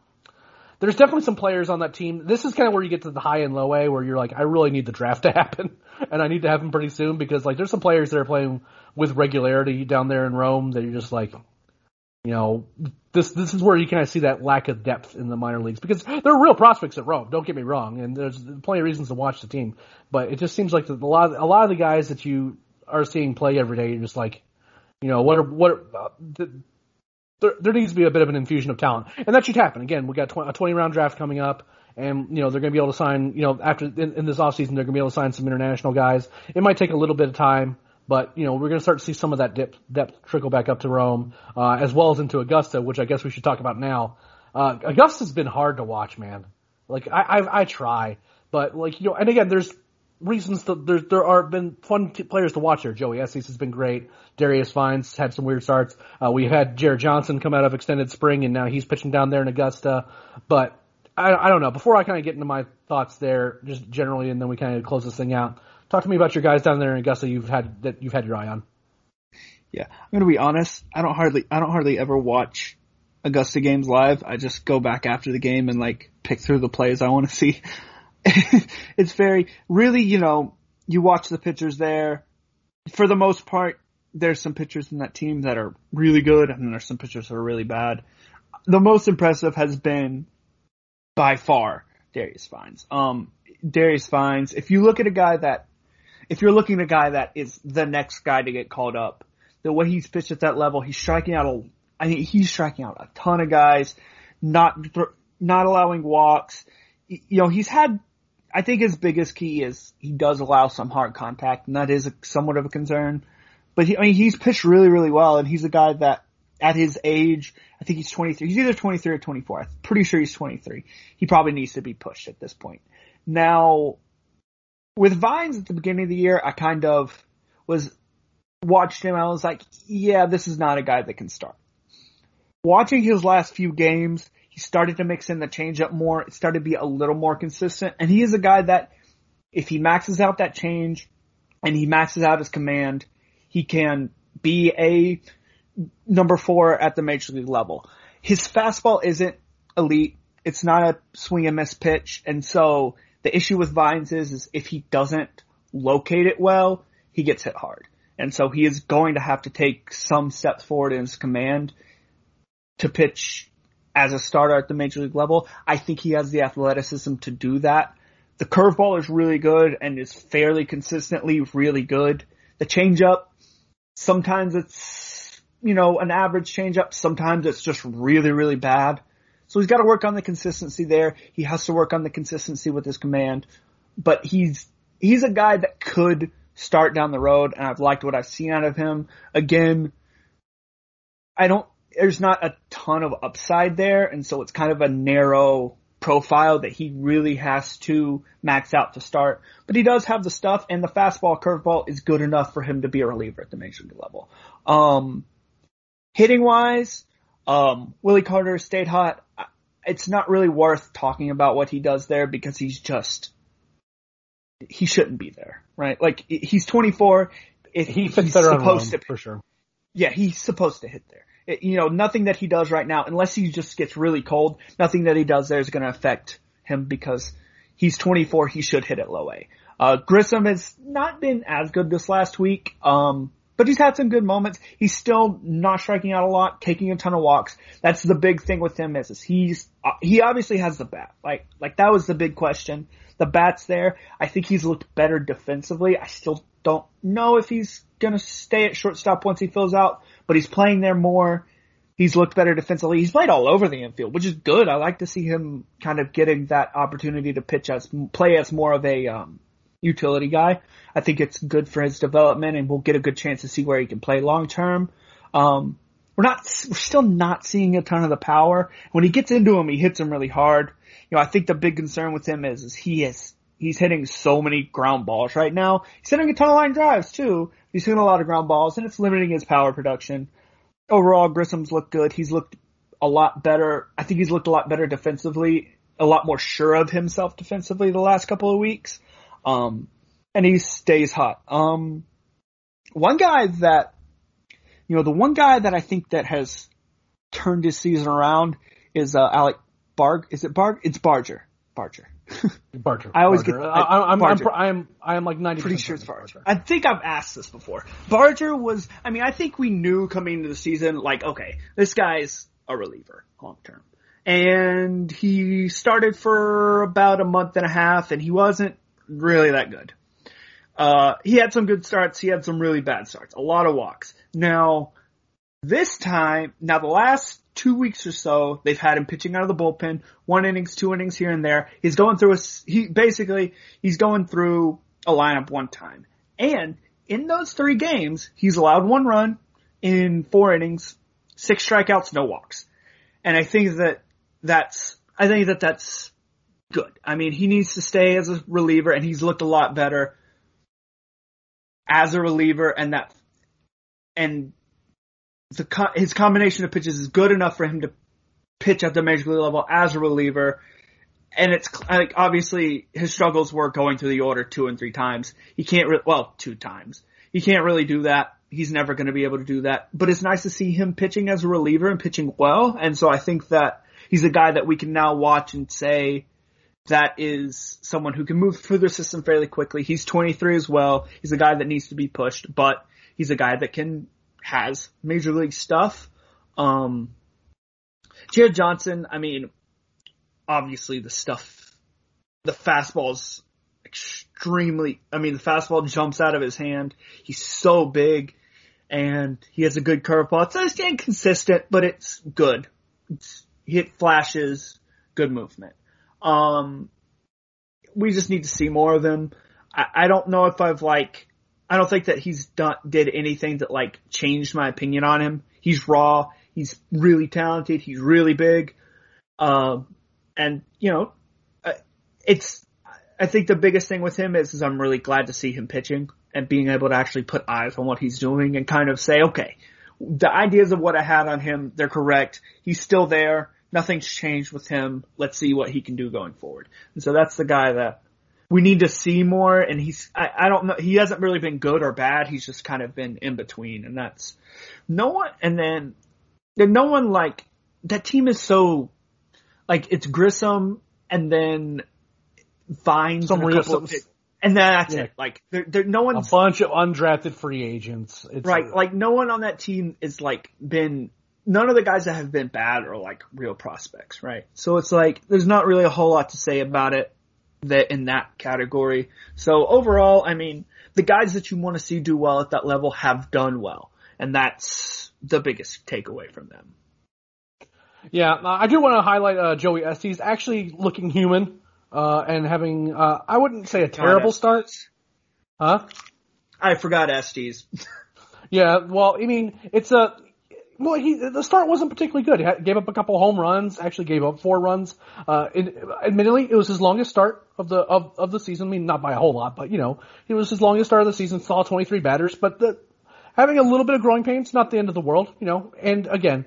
there's definitely some players on that team. This is kind of where you get to the high and low A, where you're like, I really need the draft to happen, and I need to have them pretty soon because like there's some players that are playing with regularity down there in Rome that you're just like, you know, this this is where you kind of see that lack of depth in the minor leagues because there are real prospects at Rome. Don't get me wrong, and there's plenty of reasons to watch the team, but it just seems like a lot of, a lot of the guys that you are seeing play every day, you're just like, you know, what are what are, uh, there, there needs to be a bit of an infusion of talent, and that should happen. Again, we got tw- a 20 round draft coming up, and you know they're going to be able to sign. You know, after in, in this offseason, they're going to be able to sign some international guys. It might take a little bit of time, but you know we're going to start to see some of that dip, depth trickle back up to Rome, uh, as well as into Augusta, which I guess we should talk about now. Uh, Augusta's been hard to watch, man. Like I, I, I try, but like you know, and again, there's reasons that there there are been fun t- players to watch here. Joey Estes has been great. Darius Vines had some weird starts. Uh, we had Jared Johnson come out of extended spring, and now he's pitching down there in Augusta. But I, I don't know. Before I kind of get into my thoughts there, just generally, and then we kind of close this thing out. Talk to me about your guys down there in Augusta. You've had that you've had your eye on. Yeah, I'm gonna be honest. I don't hardly I don't hardly ever watch Augusta games live. I just go back after the game and like pick through the plays I want to see. it's very, really, you know, you watch the pitchers there. For the most part, there's some pitchers in that team that are really good, and there's some pitchers that are really bad. The most impressive has been, by far, Darius Vines. Um, Darius Vines, if you look at a guy that, if you're looking at a guy that is the next guy to get called up, the way he's pitched at that level, he's striking out a, I mean, he's striking out a ton of guys, not, not allowing walks. You know, he's had I think his biggest key is he does allow some hard contact, and that is a, somewhat of a concern. But he, I mean, he's pitched really, really well, and he's a guy that at his age, I think he's 23. He's either 23 or 24. I'm pretty sure he's 23. He probably needs to be pushed at this point. Now, with Vines at the beginning of the year, I kind of was watched him. I was like, yeah, this is not a guy that can start. Watching his last few games, he started to mix in the changeup more. It started to be a little more consistent. And he is a guy that if he maxes out that change and he maxes out his command, he can be a number four at the major league level. His fastball isn't elite. It's not a swing and miss pitch. And so the issue with Vines is, is if he doesn't locate it well, he gets hit hard. And so he is going to have to take some steps forward in his command to pitch as a starter at the major league level. I think he has the athleticism to do that. The curveball is really good and is fairly consistently really good. The changeup, sometimes it's, you know, an average changeup. Sometimes it's just really, really bad. So he's got to work on the consistency there. He has to work on the consistency with his command, but he's, he's a guy that could start down the road and I've liked what I've seen out of him. Again, I don't, there's not a ton of upside there and so it's kind of a narrow profile that he really has to max out to start. But he does have the stuff and the fastball curveball is good enough for him to be a reliever at the major league level. Um, hitting wise, um, Willie Carter stayed hot. It's not really worth talking about what he does there because he's just, he shouldn't be there, right? Like he's 24. It, he fits better supposed to, for sure. Yeah, he's supposed to hit there you know, nothing that he does right now, unless he just gets really cold, nothing that he does there is going to affect him because he's 24. He should hit it low A. Uh, Grissom has not been as good this last week. Um, but he's had some good moments. He's still not striking out a lot, taking a ton of walks. That's the big thing with him is, is he's, uh, he obviously has the bat. Like, like that was the big question. The bat's there. I think he's looked better defensively. I still don't know if he's gonna stay at shortstop once he fills out but he's playing there more. He's looked better defensively. He's played all over the infield, which is good. I like to see him kind of getting that opportunity to pitch as, play as more of a, um, utility guy. I think it's good for his development and we'll get a good chance to see where he can play long term. Um, we're not, we're still not seeing a ton of the power. When he gets into him, he hits him really hard. You know, I think the big concern with him is, is he is, he's hitting so many ground balls right now. He's hitting a ton of line drives too, He's hitting a lot of ground balls and it's limiting his power production. Overall, Grissom's looked good. He's looked a lot better. I think he's looked a lot better defensively, a lot more sure of himself defensively the last couple of weeks. Um, and he stays hot. Um, one guy that, you know, the one guy that I think that has turned his season around is, uh, Alec Barg, is it Barg? It's Barger. Barger. Barger. I always Barger. get. I, I, I'm, Barger. I'm, I'm, I'm like 90 Pretty sure it's Barger. I think I've asked this before. Barger was. I mean, I think we knew coming into the season, like, okay, this guy's a reliever long term, and he started for about a month and a half, and he wasn't really that good. Uh, he had some good starts. He had some really bad starts. A lot of walks. Now, this time, now the last two weeks or so, they've had him pitching out of the bullpen, one innings, two innings here and there. He's going through a, he basically, he's going through a lineup one time. And in those three games, he's allowed one run in four innings, six strikeouts, no walks. And I think that that's, I think that that's good. I mean, he needs to stay as a reliever and he's looked a lot better as a reliever and that, and the his combination of pitches is good enough for him to pitch at the major league level as a reliever. And it's like obviously his struggles were going through the order two and three times. He can't re- well two times. He can't really do that. He's never going to be able to do that. But it's nice to see him pitching as a reliever and pitching well. And so I think that he's a guy that we can now watch and say that is someone who can move through the system fairly quickly. He's 23 as well. He's a guy that needs to be pushed, but he's a guy that can has major league stuff. Um, Jared Johnson, I mean, obviously the stuff, the fastball's extremely, I mean, the fastball jumps out of his hand. He's so big and he has a good curveball. It's inconsistent, but it's good. It's, hit flashes, good movement. Um, we just need to see more of him. I, I don't know if I've like I don't think that he's done did anything that like changed my opinion on him. He's raw. He's really talented. He's really big. Um, and you know, uh, it's. I think the biggest thing with him is, is I'm really glad to see him pitching and being able to actually put eyes on what he's doing and kind of say, okay, the ideas of what I had on him, they're correct. He's still there. Nothing's changed with him. Let's see what he can do going forward. And so that's the guy that we need to see more. And he's, I, I don't know, he hasn't really been good or bad. He's just kind of been in between, and that's no one. And then, then no one like that team is so like it's Grissom and then Vines Some and a real- couple of some- pick- and that's Yeah. it. Like there, there, no A bunch of undrafted free agents. It's, right. Like no one on that team is like been. None of the guys that have been bad are like real prospects, right? So it's like there's not really a whole lot to say about it that in that category. So overall, I mean, the guys that you want to see do well at that level have done well, and that's the biggest takeaway from them. Yeah, uh, I do want to highlight uh, Joey Estes actually looking human uh, and having uh, I wouldn't say a terrible start, huh? I forgot Estes. Yeah, well, I mean, it's a well, he the start wasn't particularly good. He gave up a couple home runs. Actually, gave up four runs. Uh, it, admittedly, it was his longest start of the of, of the season. I mean, not by a whole lot, but you know, it was his longest start of the season. Saw 23 batters, but the having a little bit of growing pains, not the end of the world, you know. And again,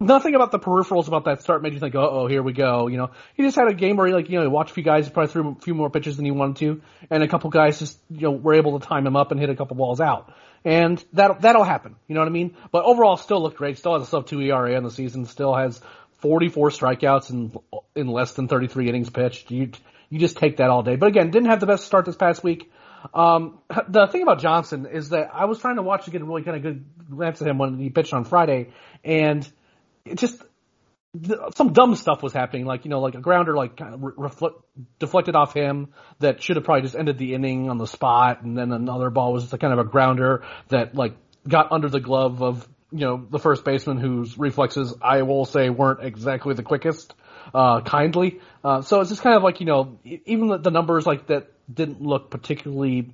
nothing about the peripherals about that start made you think, oh, oh, here we go. You know, he just had a game where he like, you know, he watched a few guys, probably threw a few more pitches than he wanted to, and a couple guys just, you know, were able to time him up and hit a couple balls out. And that, that'll happen. You know what I mean? But overall, still looked great. Still has a sub 2 ERA on the season. Still has 44 strikeouts in, in less than 33 innings pitched. You, you just take that all day. But again, didn't have the best start this past week. Um, the thing about Johnson is that I was trying to watch to get a really kind of good glance at him when he pitched on Friday, and it just some dumb stuff was happening, like you know, like a grounder like kind of re- reflect, deflected off him that should have probably just ended the inning on the spot, and then another ball was just a kind of a grounder that like got under the glove of you know the first baseman whose reflexes I will say weren't exactly the quickest, uh, kindly. Uh, so it's just kind of like you know even the, the numbers like that didn't look particularly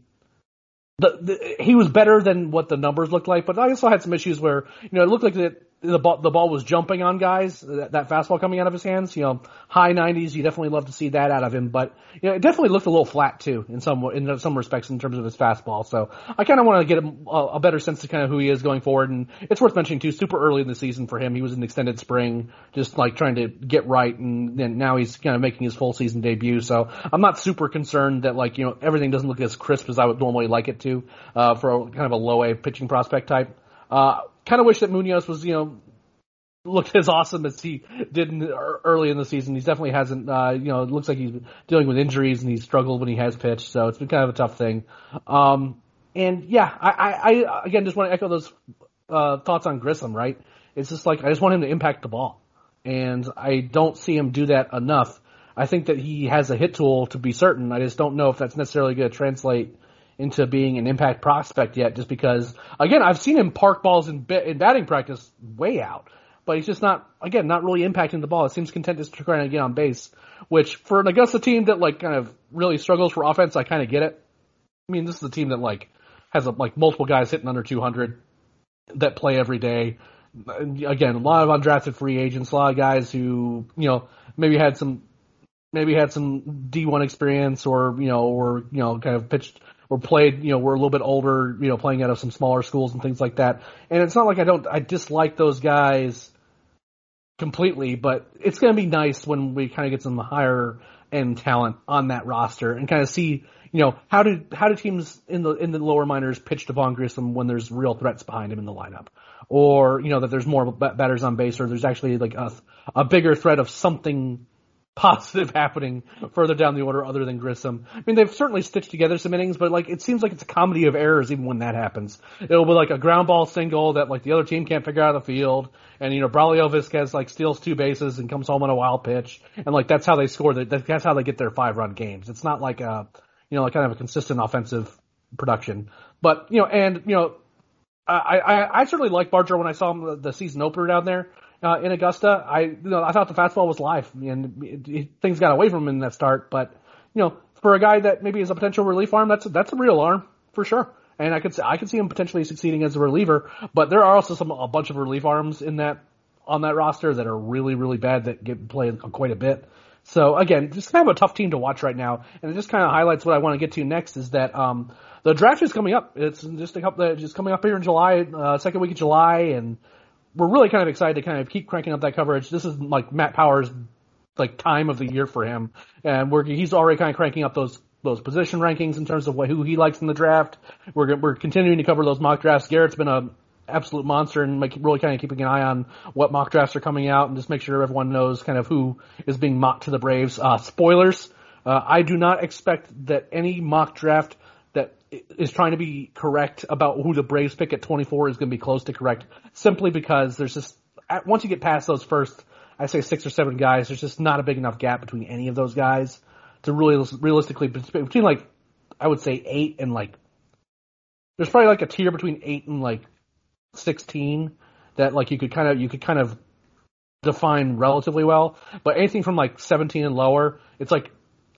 the, the he was better than what the numbers looked like, but I also had some issues where you know it looked like the the ball the ball was jumping on guys that, that fastball coming out of his hands. You know, high 90s. You definitely love to see that out of him, but you know it definitely looked a little flat too in some in some respects in terms of his fastball. So I kind of want to get a, a better sense of kind of who he is going forward, and it's worth mentioning too. Super early in the season for him, he was in extended spring, just like trying to get right, and then now he's kind of making his full season debut. So I'm not super concerned that like you know everything doesn't look as crisp as I would normally like it to uh, for a, kind of a low A pitching prospect type. Uh, kind of wish that Munoz was you know looked as awesome as he did in early in the season. He definitely hasn't, uh, you know, it looks like he's dealing with injuries and he's struggled when he has pitched, so it's been kind of a tough thing. Um, and yeah, I, I, I again just want to echo those uh, thoughts on Grissom. Right? It's just like I just want him to impact the ball, and I don't see him do that enough. I think that he has a hit tool to be certain. I just don't know if that's necessarily going to translate into being an impact prospect yet. Just because, again, I've seen him park balls in, in batting practice way out but he's just not again not really impacting the ball. It seems content just trying to get on base, which for an Augusta team that like kind of really struggles for offense, I kind of get it. I mean, this is a team that like has a, like multiple guys hitting under 200 that play every day. Again, a lot of undrafted free agents, a lot of guys who you know maybe had some maybe had some D1 experience or you know or you know kind of pitched or played, you know, we're a little bit older, you know, playing out of some smaller schools and things like that. And it's not like I don't, I dislike those guys completely, but it's going to be nice when we kind of get some higher end talent on that roster and kind of see, you know, how do, how do teams in the, in the lower minors pitch to Vaughn Grissom when there's real threats behind him in the lineup? Or, you know, that there's more batters on base or there's actually like a, a bigger threat of something positive happening further down the order other than Grissom. I mean, they've certainly stitched together some innings, but like it seems like it's a comedy of errors even when that happens. It'll be like a ground ball single that like the other team can't figure out of the field, and you know Braulio Vasquez like steals two bases and comes home on a wild pitch, and like that's how they score. That's how they get their five run games. It's not like a you know like kind of a consistent offensive production, but you know and you know. I, I, I certainly like Barger when I saw him the, the season opener down there uh, in Augusta. I you know I thought the fastball was live, and it, it, things got away from him in that start. But you know, for a guy that maybe is a potential relief arm, that's that's a real arm for sure. And I could I could see him potentially succeeding as a reliever. But there are also some a bunch of relief arms in that on that roster that are really really bad that get played quite a bit. So again, just kind of a tough team to watch right now, and it just kind of highlights what I want to get to next is that um, the draft is coming up. It's just a couple, just coming up here in July, uh, second week of July, and we're really kind of excited to kind of keep cranking up that coverage. This is like Matt Powers' like time of the year for him, and we're he's already kind of cranking up those those position rankings in terms of what, who he likes in the draft. We're we're continuing to cover those mock drafts. Garrett's been a absolute monster and like really kind of keeping an eye on what mock drafts are coming out and just make sure everyone knows kind of who is being mocked to the Braves. Uh, spoilers. Uh, I do not expect that any mock draft is trying to be correct about who the Braves pick at 24 is going to be close to correct simply because there's just, once you get past those first, I say six or seven guys, there's just not a big enough gap between any of those guys to really realistically between like I would say eight and like there's probably like a tier between eight and like sixteen that like you could kind of you could kind of define relatively well. But anything from like seventeen and lower, it's like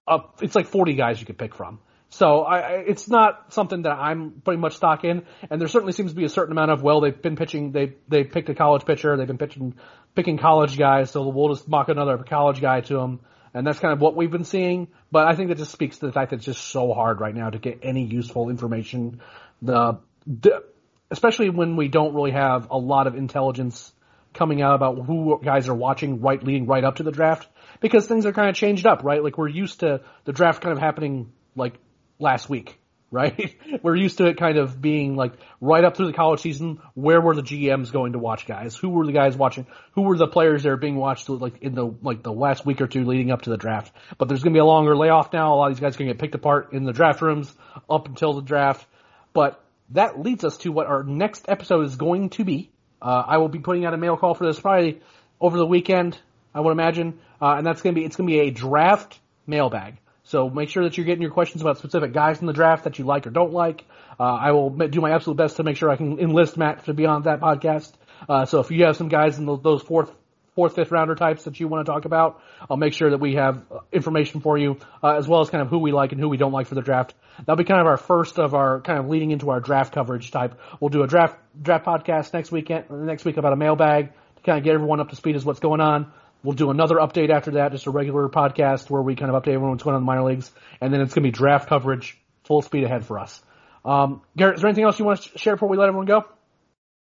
up it's like forty guys you could pick from. So I, it's not something that I'm putting much stock in, and there certainly seems to be a certain amount of well, they've been pitching, they they picked a college pitcher, they've been pitching, picking college guys, so we'll just mock another college guy to them and that's kind of what we've been seeing. But I think that just speaks to the fact that it's just so hard right now to get any useful information. The, the especially when we don't really have a lot of intelligence coming out about who guys are watching right leading right up to the draft because things are kind of changed up, right? Like we're used to the draft kind of happening like last week right? We're used to it kind of being like right up through the college season. Where were the GMs going to watch guys? Who were the guys watching? Who were the players that are being watched like in the like the last week or two leading up to the draft? But there's going to be a longer layoff now. A lot of these guys are going to get picked apart in the draft rooms up until the draft. But that leads us to what our next episode is going to be. Uh, I will be putting out a mail call for this Friday over the weekend. I would imagine, uh, and that's going to be it's going to be a draft mailbag. So make sure that you're getting your questions about specific guys in the draft that you like or don't like. Uh, I will do my absolute best to make sure I can enlist Matt to be on that podcast. Uh, so if you have some guys in those fourth, fourth, fifth rounder types that you want to talk about, I'll make sure that we have information for you, uh, as well as kind of who we like and who we don't like for the draft. That'll be kind of our first of our kind of leading into our draft coverage type. We'll do a draft draft podcast next weekend, next week about a mailbag to kind of get everyone up to speed as what's going on. We'll do another update after that, just a regular podcast where we kind of update everyone what's going on in the minor leagues, and then it's going to be draft coverage, full speed ahead for us. Um, Garrett, is there anything else you want to share before we let everyone go?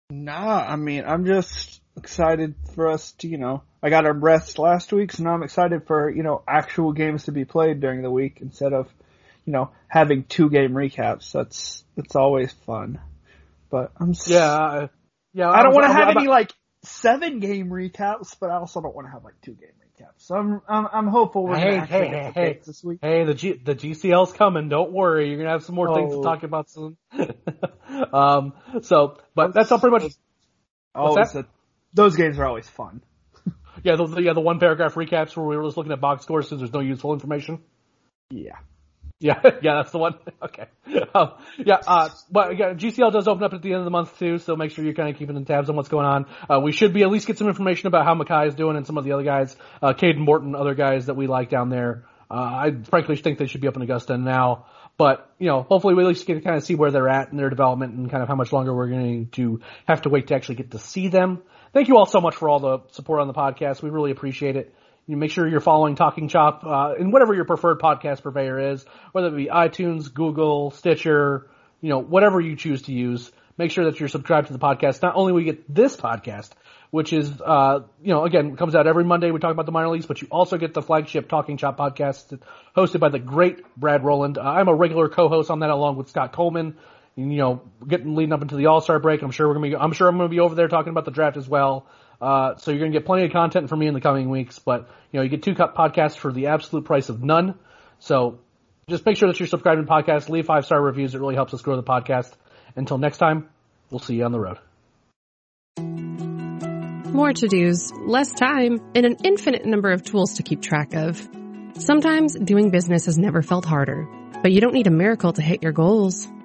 Nah, I mean, I'm just excited for us to, you know, I got our breaths last week, so now I'm excited for, you know, actual games to be played during the week instead of, you know, having two game recaps. That's, that's always fun. But I'm, yeah, yeah, I don't want to have any like seven game recaps, but I also don't want to have like two game recaps. So I'm I'm, I'm hopeful we're hey, gonna hey, hey, hey. this week. Hey, the G, the GCL's coming. Don't worry, you're gonna have some more oh. things to oh. talk about soon. um, so, but that's all pretty much. Oh, a, those games are always fun. yeah, the, yeah, the one paragraph recaps where we were just looking at box scores because there's no useful information. Yeah. Yeah, yeah, that's the one. Okay. Um, yeah, uh, but again, GCL does open up at the end of the month too, so make sure you're kind of keeping in tabs on what's going on. Uh, we should be at least get some information about how Mackay is doing and some of the other guys, uh, Caden Morton, other guys that we like down there. Uh, I frankly think they should be up in Augusta now, but you know, hopefully we at least get to kind of see where they're at in their development and kind of how much longer we're going to have to wait to actually get to see them. Thank you all so much for all the support on the podcast. We really appreciate it. You make sure you're following Talking Chop uh, in whatever your preferred podcast purveyor is, whether it be iTunes, Google, Stitcher, you know, whatever you choose to use. Make sure that you're subscribed to the podcast. Not only we get this podcast, which is, uh, you know, again, comes out every Monday. We talk about the minor leagues, but you also get the flagship Talking Chop podcast hosted by the great Brad Rowland. Uh, I'm a regular co-host on that along with Scott Coleman. You know, getting leading up into the All Star break. I'm sure we're gonna be. I'm sure I'm gonna be over there talking about the draft as well. Uh, so you're going to get plenty of content from me in the coming weeks, but you know, you get two podcasts for the absolute price of none. So just make sure that you're subscribing to the podcast, leave five star reviews. It really helps us grow the podcast. Until next time, we'll see you on the road. More to dos, less time, and an infinite number of tools to keep track of. Sometimes doing business has never felt harder, but you don't need a miracle to hit your goals